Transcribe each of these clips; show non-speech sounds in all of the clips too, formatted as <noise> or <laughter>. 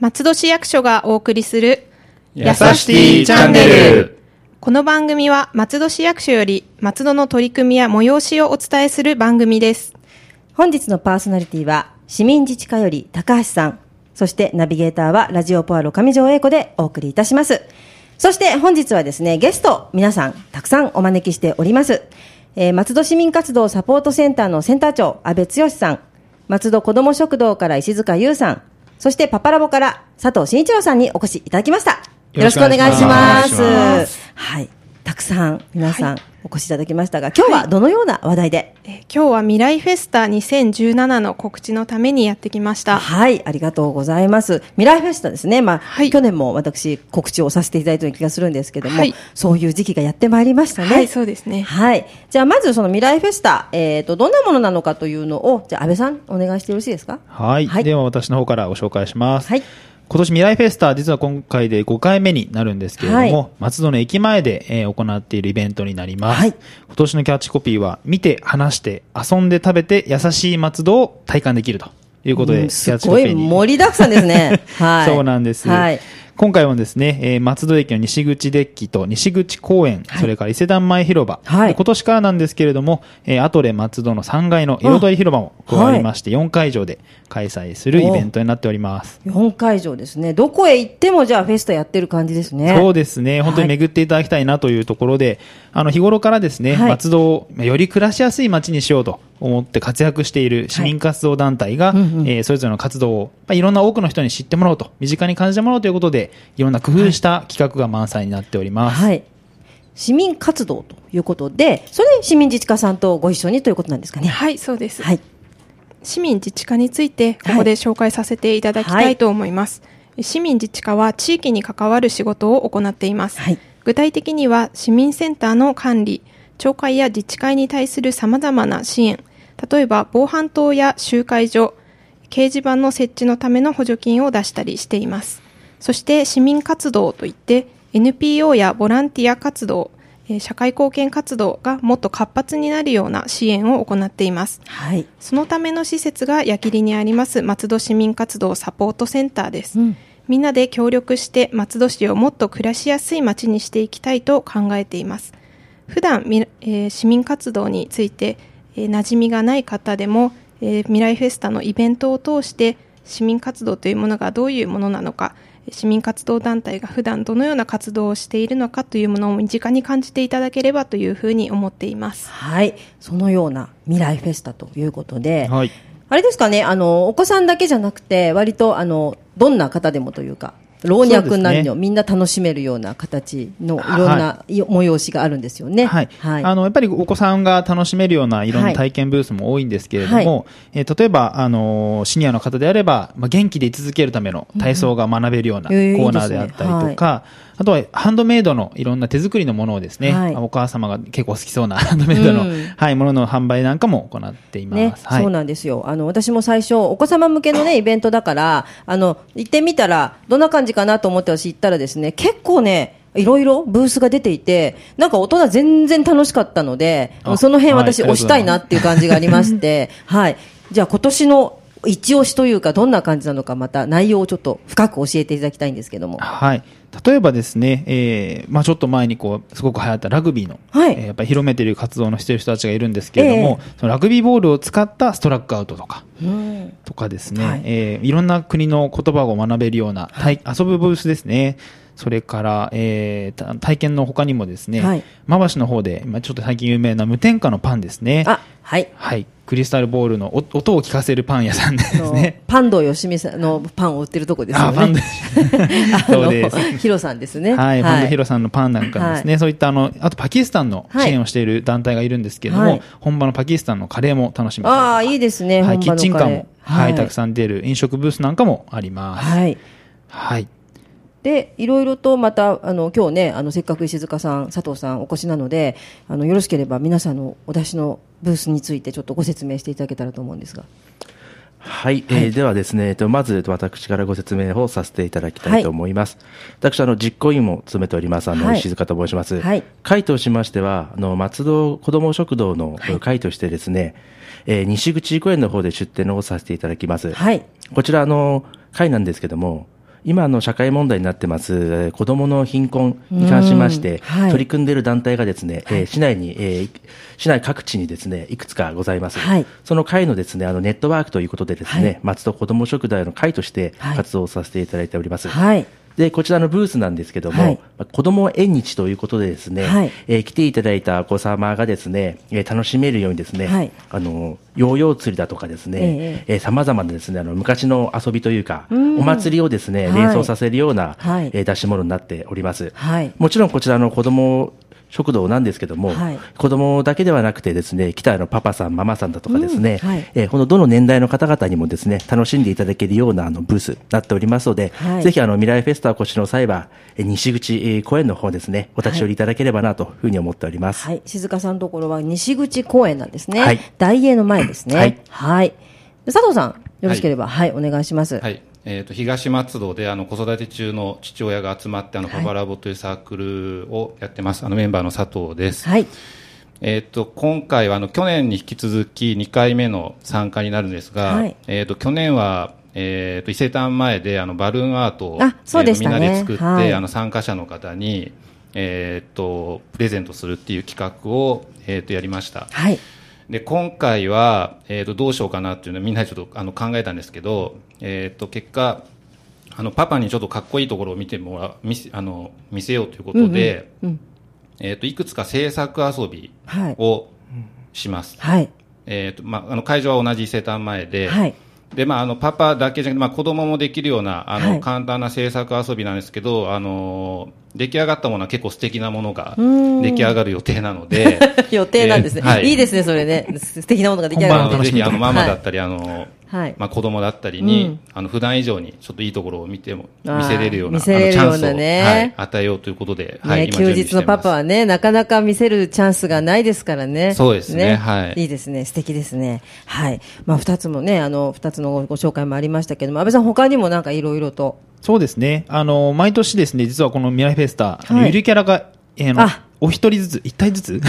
松戸市役所がお送りするやさしティチャンネルこの番組は松戸市役所より松戸の取り組みや催しをお伝えする番組です。本日のパーソナリティは市民自治課より高橋さん、そしてナビゲーターはラジオポアロ上条英子でお送りいたします。そして本日はですね、ゲスト皆さんたくさんお招きしております。えー松戸市民活動サポートセンターのセンター長、安部剛さん、松戸子ども食堂から石塚優さん、そしてパパラボから佐藤慎一郎さんにお越しいただきました。よろしくお願いします。よろしくお願いしますはい。たくさん皆さんお越しいただきましたが、今日はどのような話題で、えー今日は未来フェスタ2017の告知のためにやってきました。はい、ありがとうございます。未来フェスタですね。まあ、はい去年も私告知をさせていただいたような気がするんですけども、はいそういう時期がやってまいりましたね。はい、そうですね。はい。じゃあ、まずその未来フェスタ、えっ、と、どんなものなのかというのを、じゃあ、安倍さん、お願いしてよろしいですか？はい、はいでは私の方からご紹介します。はい今年未来フェスタ、実は今回で5回目になるんですけれども、はい松戸の駅前で、えー行っているイベントになります。はい今年のキャッチコピーは、見て、話して、遊んで食べて、優しい松戸を体感できるということで、うんキャッすごいチコピーに <laughs> 盛りだくさんですね。はい。そうなんです。はい。今回はですね、えー松戸駅の西口デッキと西口公園、はい。それから伊勢丹前広場、はい。で今年からなんですけれども、えーアトレ松戸の3階の彩り広場も加わりまして、4会場で開催するイベントになっております。4会場ですね。どこへ行っても、じゃあ、フェスタやってる感じですね。そうですね、本当にはい巡っていただきたいなというところで、あの日頃からですね、はい。松戸をより暮らしやすい街にしようと思って活躍している市民活動団体が、うんうんえーそれぞれの活動を、まあ、いろんな多くの人に知ってもらおうと、身近に感じてもらおうということで、いろんな工夫した企画が満載になっております。はい。市民活動ということで、それ市民自治課さんとご一緒にということなんですかね。はい、そうです。はい。市民自治課についてここで紹介させていただきたいと思います、市民自治課は地域に関わる仕事を行っています、はい具体的には市民センターの管理町会や自治会に対するさまざまな支援例えば防犯灯や集会所掲示板の設置のための補助金を出したりしています。そして市民活動といって NPO やボランティア活動えー社会貢献活動がもっと活発になるような支援を行っています。はい。そのための施設が矢切にあります松戸市民活動サポートセンターです、うん。みんなで協力して松戸市をもっと暮らしやすい街にしていきたいと考えています。普段み、えー市民活動について、えー馴染みがない方でも、えー未来フェスタのイベントを通して市民活動というものがどういうものなのか市民活動団体が普段どのような活動をしているのかというものを身近に感じていただければというふうに思っていますはい。そのような未来フェスタということで、はいあれですかね、あの、お子さんだけじゃなくて、割と、あの、どんな方でもというか、老若男女、ね。みんな楽しめるような形のいろんな、い。催しがあるんですよね。はい。はい。あの、やっぱりお子さんが楽しめるようないろんはない。体験ブースも多いんですけれども、はえー例えば、あの、シニアの方であれば、まあ、元気で居続けるための体操が学べるようなコえーーナーであったりとか、あとはハンドメイドのいろんな手作りのものをですね、はいお母様が結構好きそうな <laughs> ハンドメイドの、うんはい、ものの販売なんかも行っています。ね、はい。そうなんですよ。あの、私も最初、お子様向けのね、<laughs> イベントだから、あの、行ってみたら、どんな感じかなと思って私行ったらですね、結構ね、いろいろブースが出ていて、なんか大人全然楽しかったので、あその辺はい私押したいなっていう感じがありまして、<laughs> はい。じゃあ今年の一押しというか、どんな感じなのか、また内容をちょっと深く教えていただきたいんですけども。はい。例えばですね、えーまあちょっと前にこう、すごく流行ったラグビーの、はいえーやっぱり広めている活動のしている人たちがいるんですけれども、えそのラグビーボールを使ったストラックアウトとか、うん。とかですね、はいいえーいろんな国の言葉を学べるような、体遊ぶブースですね。それから、えーた体験の他にもですね、はいまばしの方で、まあ、ちょっと最近有名な無添加のパンですね。あ、はい。はい。クリスタルボールのお音を聞かせるパン屋さんですね。パンドよしみさんのパンを売ってるとこですよね。あ、パンで <laughs> あそうです。の、ヒロさんですね。はい、パンダヒロさんのパンなんかですね、はそういったあの、あとパキスタンのはい支援をしている団体がいるんですけれども、はい本場のパキスタンのカレーも楽しめああ、いいですね。はい、本キッチンカーも、はい、たくん。さん出る飲食ブースなんかもあります。はい。はい。で、いろいろとまた、あの、今日ね、あの、せっかく石塚さん、佐藤さんお越しなので、あの、よろしければ皆さんのお出しのブースについてちょっとご説明していただけたらと思うんですが。はい、えーではですね、えっとまず私からご説明をさせていただきたいと思います。私あの実行委員も務めておりますあの、はい石塚と申します。はい会としましてはあの松戸子ども食堂の会としてですね、えー西口公園の方で出店をさせていただきます。はい。こちらあの会なんですけども。今あの社会問題になってますえー子どもの貧困に関しまして、うんはい取り組んでいる団体がですね、えー市内に、えー市内各地にですねいくつかございます。はいその会のですねあのネットワークということでですね、はい松戸子ども食堂の会としてはい活動させていただいております。はい。で、こちらのブースなんですけども、はい。まあ子ども縁日ということでですね、はい。えー来ていただいたお子様がですね、えー楽しめるようにですね、はい。あの、ヨーヨー釣りだとかですえね、えー様々なですね、あの、昔の遊びというか、ん。お祭りをですね、はい。連想させるような、はい。えー出し物になっております。はい。もちろんこちらの子ども食堂なんですけども、はい子供だけではなくてですね、来たあのパパさん、ママさんだとかですね、うんはいえーこのどの年代の方々にもですね、楽しんでいただけるようなあのブースになっておりますので、はいぜひあの未来フェスタお越しの際は、えー西口えー公園の方ですね、お立ち寄りいただければなというふうに思っております。はい。静香さんのところは西口公園なんですね。はい大英の前ですね。はいはい。佐藤さん、よろしければ、はい、お願いします。はい。えっ、と、東松戸で、あの、子育て中の父親が集まって、あの、パパラボというサークルをやってます。あの、メンバーの佐藤です。はい。えっ、と、今回は、あの、去年に引き続き2回目の参加になるんですが、はいえっ、と、去年は、えっ、と、伊勢丹前で、あの、バルーンアートを、あそうでねえーとみんなで作って、はいあの、参加者の方に、えっ、と、プレゼントするっていう企画を、えっ、と、やりました。はい。で今回は、えー、とどうしようかなっていうのをみんなでちょっとあの考えたんですけど、えー、と結果あのパパにちょっとかっこいいところを見てもらう見せあの見せようということで、うんうんえー、といくつか制作遊びはい。をします、はい。えーとまあ、あの会場は同じ伊勢丹前で,、はい。でまあ、あのパパだけじゃなくて、まあ、子供もできるようなあの、はい。簡単な制作遊びなんですけど、あの出来上がったものは結構素敵なものがん。出来上がる予定なので <laughs> 予定なんですね。えーはい。い、いですね、それね。素敵なものができ上がる本番を楽しみたいぜひあのママだったり、あのはい。まあ、子供だったりに、うんあの普段以上にちょっといいところを見ても見せれるようなチャンスを、ねはい、与えようということで、はい、ね、今休日のパパははね、なかなか見せるチャンスがないですからね。そうですねはいいいですね。素敵ですね。はい。まあ、二つもね、あの、二つのごご紹介もありましたけども、安倍さん他にもなんかいろいろと。そうですね。あの、毎年ですね、実はこの未来フェスタ、はいゆるキャラが、えーのあお一人ずつ、一体ずつ？<laughs> 増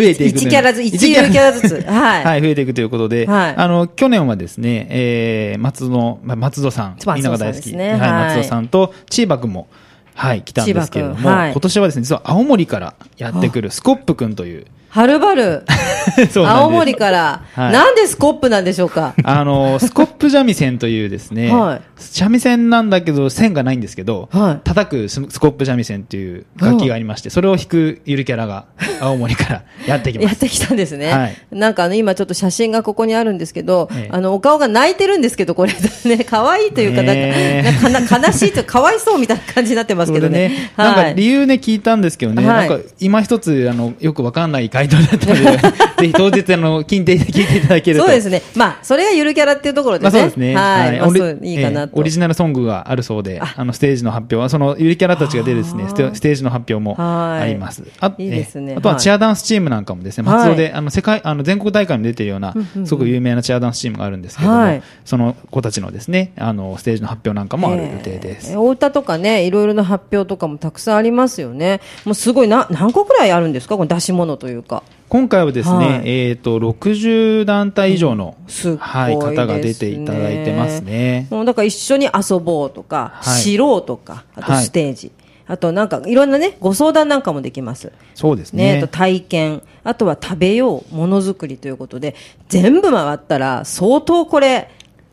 えていく。一キャラずつ、一キャラ。ずつ。<laughs> はい。はい、増えていくということで、はい。あの、去年はですね、えー、松戸松戸さん、みんなが大好き、ねはい、はい松戸さんと、チーバくんも、はい、来たんですけれども、はい。今年はですね、実は青森からやってくるスコップくんという、はるばる、<laughs> 青森から、はい。なんでスコップなんでしょうか？あの、スコップ三味線というですね、はい。三味線なんだけど、線がないんですけど、はい。叩くススコップ三味線という楽器がありまして、それを弾くゆるキャラが <laughs> 青森からやってきます。やってきたんですね。はい。なんかあの今ちょっと写真がここにあるんですけど、ええ。あのお顔が泣いてるんですけど、これね、<laughs> 可愛いというか、ねなんかな悲しいというか、かわいそうみたいな感じになってますけどね。それなんはい。か理由ね、聞いたんですけどね、はい。なんか今一つ、あの、よくわかんない回答だったので、<laughs> ぜひ当日、あの、聞いて、聞いていただけると。そうですね。まあ、それがゆるキャラっていうところでね。まあそうですね。はい。まあ、オリそういいかなと。ええオリジナルソングがあるそうで、あの、ステージの発表は、その、ゆるキャラたちが出るですね、ステージの発表もはいあります。あいいですねええあとははいチアダンスチームなんかもですね、はい松戸で、あの、世界、あの、全国大会に出てるような、すごく有名なチアダンスチームがあるんですけども、はいその子たちのですね、あの、ステージの発表なんかもある予定です。えーお歌とかね、いろいろな発表とかもたくさんありますよね。もうすごいな、何個くらいあるんですか？この出し物というか。今回はですね、はいえっ、と、60団体以上の、すっごいはい、方が出ていただいてますね。もうだから一緒に遊ぼうとか、はい知ろうとか、あとはいステージ。あとなんかいろんなね、ご相談なんかもできます。そうですね、ね。あと体験、あとは食べよう、ものづくりということで、全部回ったら相当これ、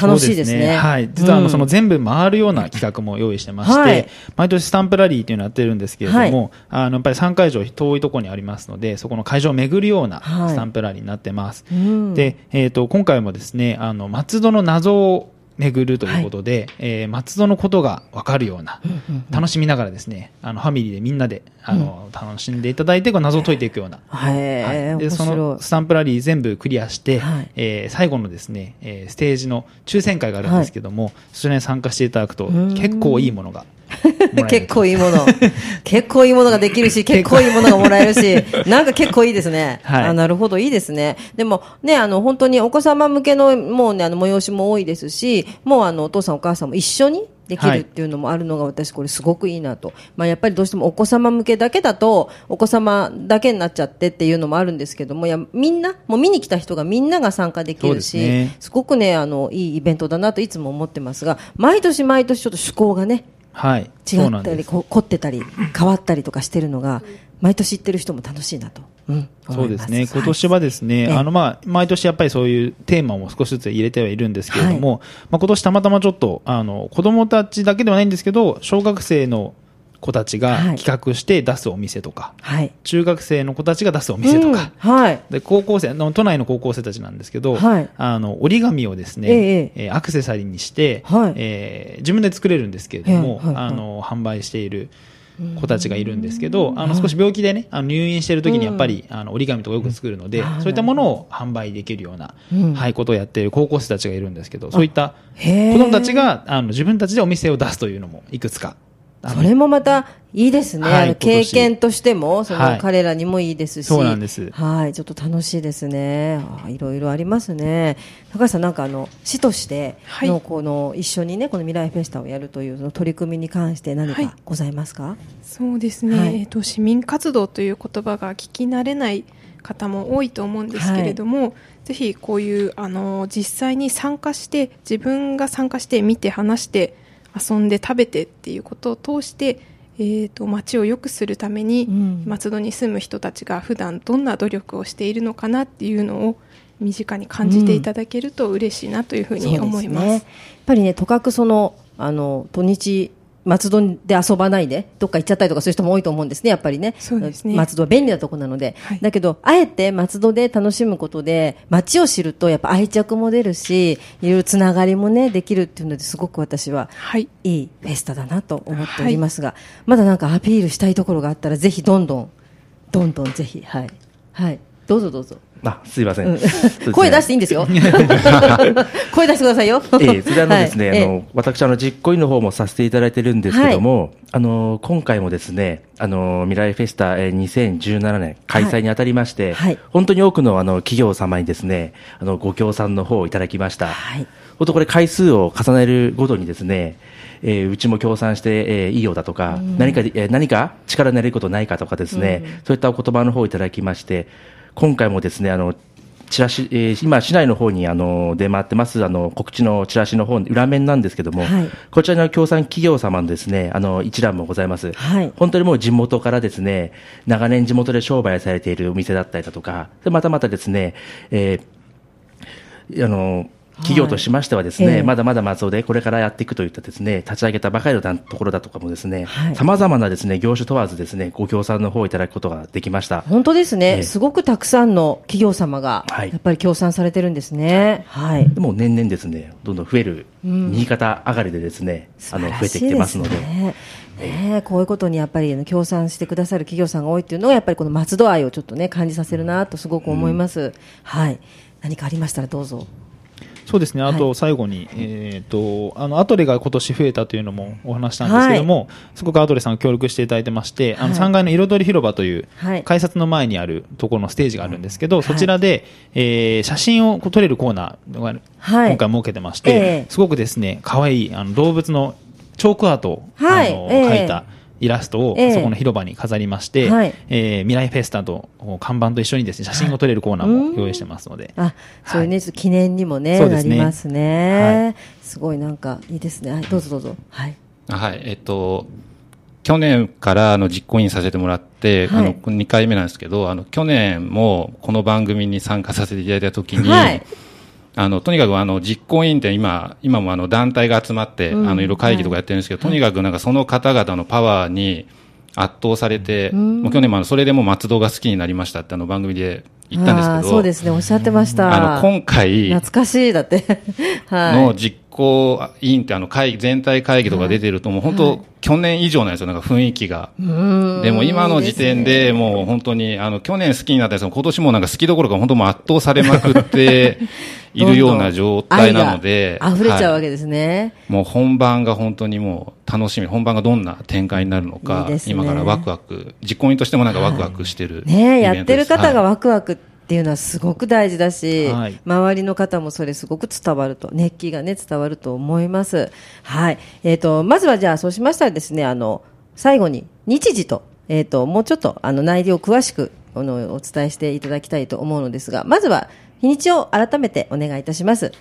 楽しいですね。そうはい。実はあの、うんその全部回るような企画も用意してまして、はい毎年スタンプラリーっていうのをやってるんですけれども、あの、やっぱり3会場遠いところにありますので、そこの会場を巡るようなはいスタンプラリーになってます。うんで、えっ、と、今回もですね、あの、松戸の謎を巡るということで、えー松戸のことがわかるような、楽しみながらですね、あの、ファミリーでみんなで、あの、楽しんでいただいて、こう謎を解いていくような、はい、でその。スタンプラリー全部クリアして、はい。えー最後のですね、えーステージの抽選会があるんですけども、そちらに参加していただくとん。結構いいものが結構いいもの。<laughs> 結構いいものができるし、結構いいものがもらえるし、<laughs> なんか結構いいですね。はいあなるほど、いいですね。でもね、あの、本当にお子様向けの、もうね、あの、催しも多いですし、もうあの、お父さんお母さんも一緒にできるっていうのもあるのが私これすごくいいなと。まあやっぱりどうしてもお子様向けだけだと、お子様だけになっちゃってっていうのもあるんですけども、いや、みんな、もう見に来た人がみんなが参加できるそうですし、ねすごくね、あの、いいイベントだなといつも思ってますが、毎年毎年ちょっと趣向がね、はい。違ったり、凝ってたり、変わったりとかしてるのが、毎年行ってる人も楽しいなと。うん。そうですね。今年ははですね、ええあの、まあ、毎年やっぱりそういうテーマも少しずつ入れてはいるんですけれども、まあ、今年たまたまちょっと、あの、子供たちだけではないんですけど、小学生の子たちがはい。企画して出すお店とか、い。はい。中学生の子たちが出すお店とか、うん。はい。で、高校生、あの都内の高校生たちなんですけど、はい。あの、折り紙をですね、えええーアクセサリーにして、はい。えー自分で作れるんですけれども、はいはいはい。あの、販売している子たちがいるんですけど、あの、少し病気でね、あの入院している時にやっぱり、あの、折り紙とかよく作るので、そういったものを販売できるような、うん。はい、ことをやっている高校生たちがいるんですけど、そういった子供たちが、あの、自分たちでお店を出すというのも、いくつか。それもまたいいですね。はい経験としても、そのはい彼らにもいいですし。そうなんですはい。ちょっと楽しいですね。あいろいろありますね。高橋さん、なんかあの、市としてはいの、この、一緒にね、この未来フェスタをやるというその取り組みに関して何はいかございますか？そうですね、はいえっと市民活動という言葉が聞き慣れない方も多いと思うんですけれども、ぜひこういうあの実際に参加して自分が参加して見て話して遊んで食べてっていうことを通して、えー、と街を良くするために、うん松戸に住む人たちが普段どんな努力をしているのかなっていうのを身近に感じていただけると嬉しいなというふうに思います。ね、やっぱりね、とかくその、あの、土日、松戸で遊ばないで、どっか行っちゃったりとかする人も多いと思うんですね、やっぱりね。ね松戸は便利なとこなので。はいだけど、あえて松戸で楽しむことで、街を知ると、やっぱ愛着も出るし、いろいろつながりもね、できるっていうのですごく私は、はいいいフェスタだなと思っておりますが、まだなんかアピールしたいところがあったら、ぜひどんどん、どんどんぜひ、はい。はい。どうぞどうぞ。あ、すいません。うんね声出していいんですよ。<laughs> 声出してくださいよ。ええ、それはあのですね、はいあの、私、あの、実行委員の方もさせていただいてるんですけども、あの、今回もですね、あの、未来フェスタえー2017年開催にあたりまして、はい本当に多くのあの、企業様にですね、あの、ご協賛の方をいただきました。はい本当これ回数を重ねるごとにですね、えーうちも協賛して、えーいいようだとか、何かで、えー何か力になれることないかとかですね、そういったお言葉の方をいただきまして、今回もですね、あの、チラシ、えー今、市内の方に、あの、出回ってます、あの、告知のチラシの方、裏面なんですけども、はいこちらの協賛企業様のですね、あの、一覧もございます。はい本当にもう地元からですね、長年地元で商売されているお店だったりだとか、でまたまたですね、えーあの、企業としましてはですね、ええまだまだ松尾でこれからやっていくといったですね、立ち上げたばかりのところだとかもですねはい、様々なですね、業種問わずですね、ご協賛の方をいただくことができました。本当ですね、ええすごくたくさんの企業様が、はいやっぱり協賛されてるんですね。はい。でも年々ですね、どんどん増える、右肩上がりでですね、あの、増えてきてますので。ねこういうことにやっぱり協賛してくださる企業さんが多いっていうのがやっぱりこの松戸愛をちょっとね感じさせるなとすごく思います。はい。何かありましたらどうぞ。そうですね、あと最後に、えっ、と、あの、アトレが今年増えたというのもお話したんですけども、すごくアトレさんが協力していただいてまして、あはい。の、3階の彩り広場というはい、改札の前にあるところのステージがあるんですけど、はい。そちらで、えー写真を撮れるコーナーが、はい。今回設けてまして、ええ。すごくですね、可愛いあの動物のチョークアートを、はい。あのええ描いたイラストを、ええ。そこの広場に飾りまして、はい。えー未来フェスタと看板と一緒にですね、写真を撮れるコーナーも用意してますので、あ、そういうね、記念にもね、なそうですね。りますね、はい。すごいなんかいいですね。はい、どうぞどうぞ。はい。あはい、えっと、去年からあの実行委員させてもらって、はい。あの、2回目なんですけど、あの、去年もこの番組に参加させていただいたときに、はいあの、とにかくあの、実行委員って今、今もあの、団体が集まって、うん。あの、いろいろ会議とかやってるんですけど、とにかくなんかその方々のパワーに圧倒されて、もう去年もあの、それでも松戸が好きになりましたってあの、番組で言ったんですけど、そうですね、おっしゃってました。あの、今回、懐かしい、だって。<laughs> はい。の実行委員ってあの会議、全体会議とか出てると、もう本当、去年以上なんですよ、なんか雰囲気が。うん。でも今の時点でもう本当に、あの、去年好きになったやつも今年もなんか好きどころか本当もう圧倒されまくって <laughs> いるような状態なので、溢れちゃうわけでですね。もう本番が本当にもう楽しみ、本番がどんな展開になるのいか、今からワクワク、実行委員としてもなんかワクワクしてる、ねえやってる方がはワクワクっていうのはすごく大事だし、はい周りの方もそれすごく伝わると、熱気がね、伝わると思います。はい。えっ、と、まずはじゃあ、そうしましたらですね、あの、最後に日時と、えっ、と、もうちょっと、あの、内容を詳しく、あの、お伝えしていただきたいと思うのですが、まずは、日にちを改めてお願いいたします。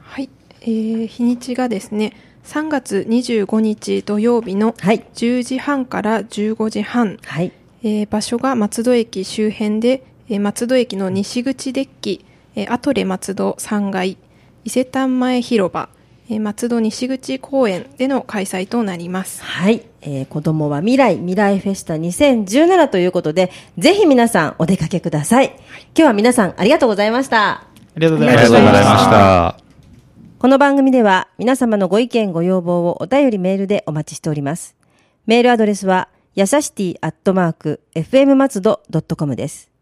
はい、えー日にちがですね3月25日土曜日のはい10時半から15時半、はい。えー場所が松戸駅周辺で、えー松戸駅の西口デッキ、えーアトレ松戸3階伊勢丹前広場、えー松戸西口公園での開催となりますはい、えー子供は未来、未来フェスタ2017ということで、ぜひ皆さんお出かけください。今日は皆さんありがとうございました。ありがとうごい。ざいました。ありがとうございました。この番組では皆様のご意見ご要望をお便りメールでお待ちしております。メールアドレスは、やさしティアットマーク、fm 松戸 .com です。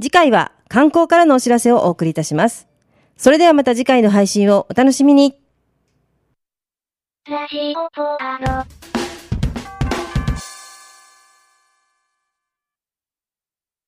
次回は観光からのお知らせをお送りいたします。それではまた次回の配信をお楽しみに。ラジオポアロ。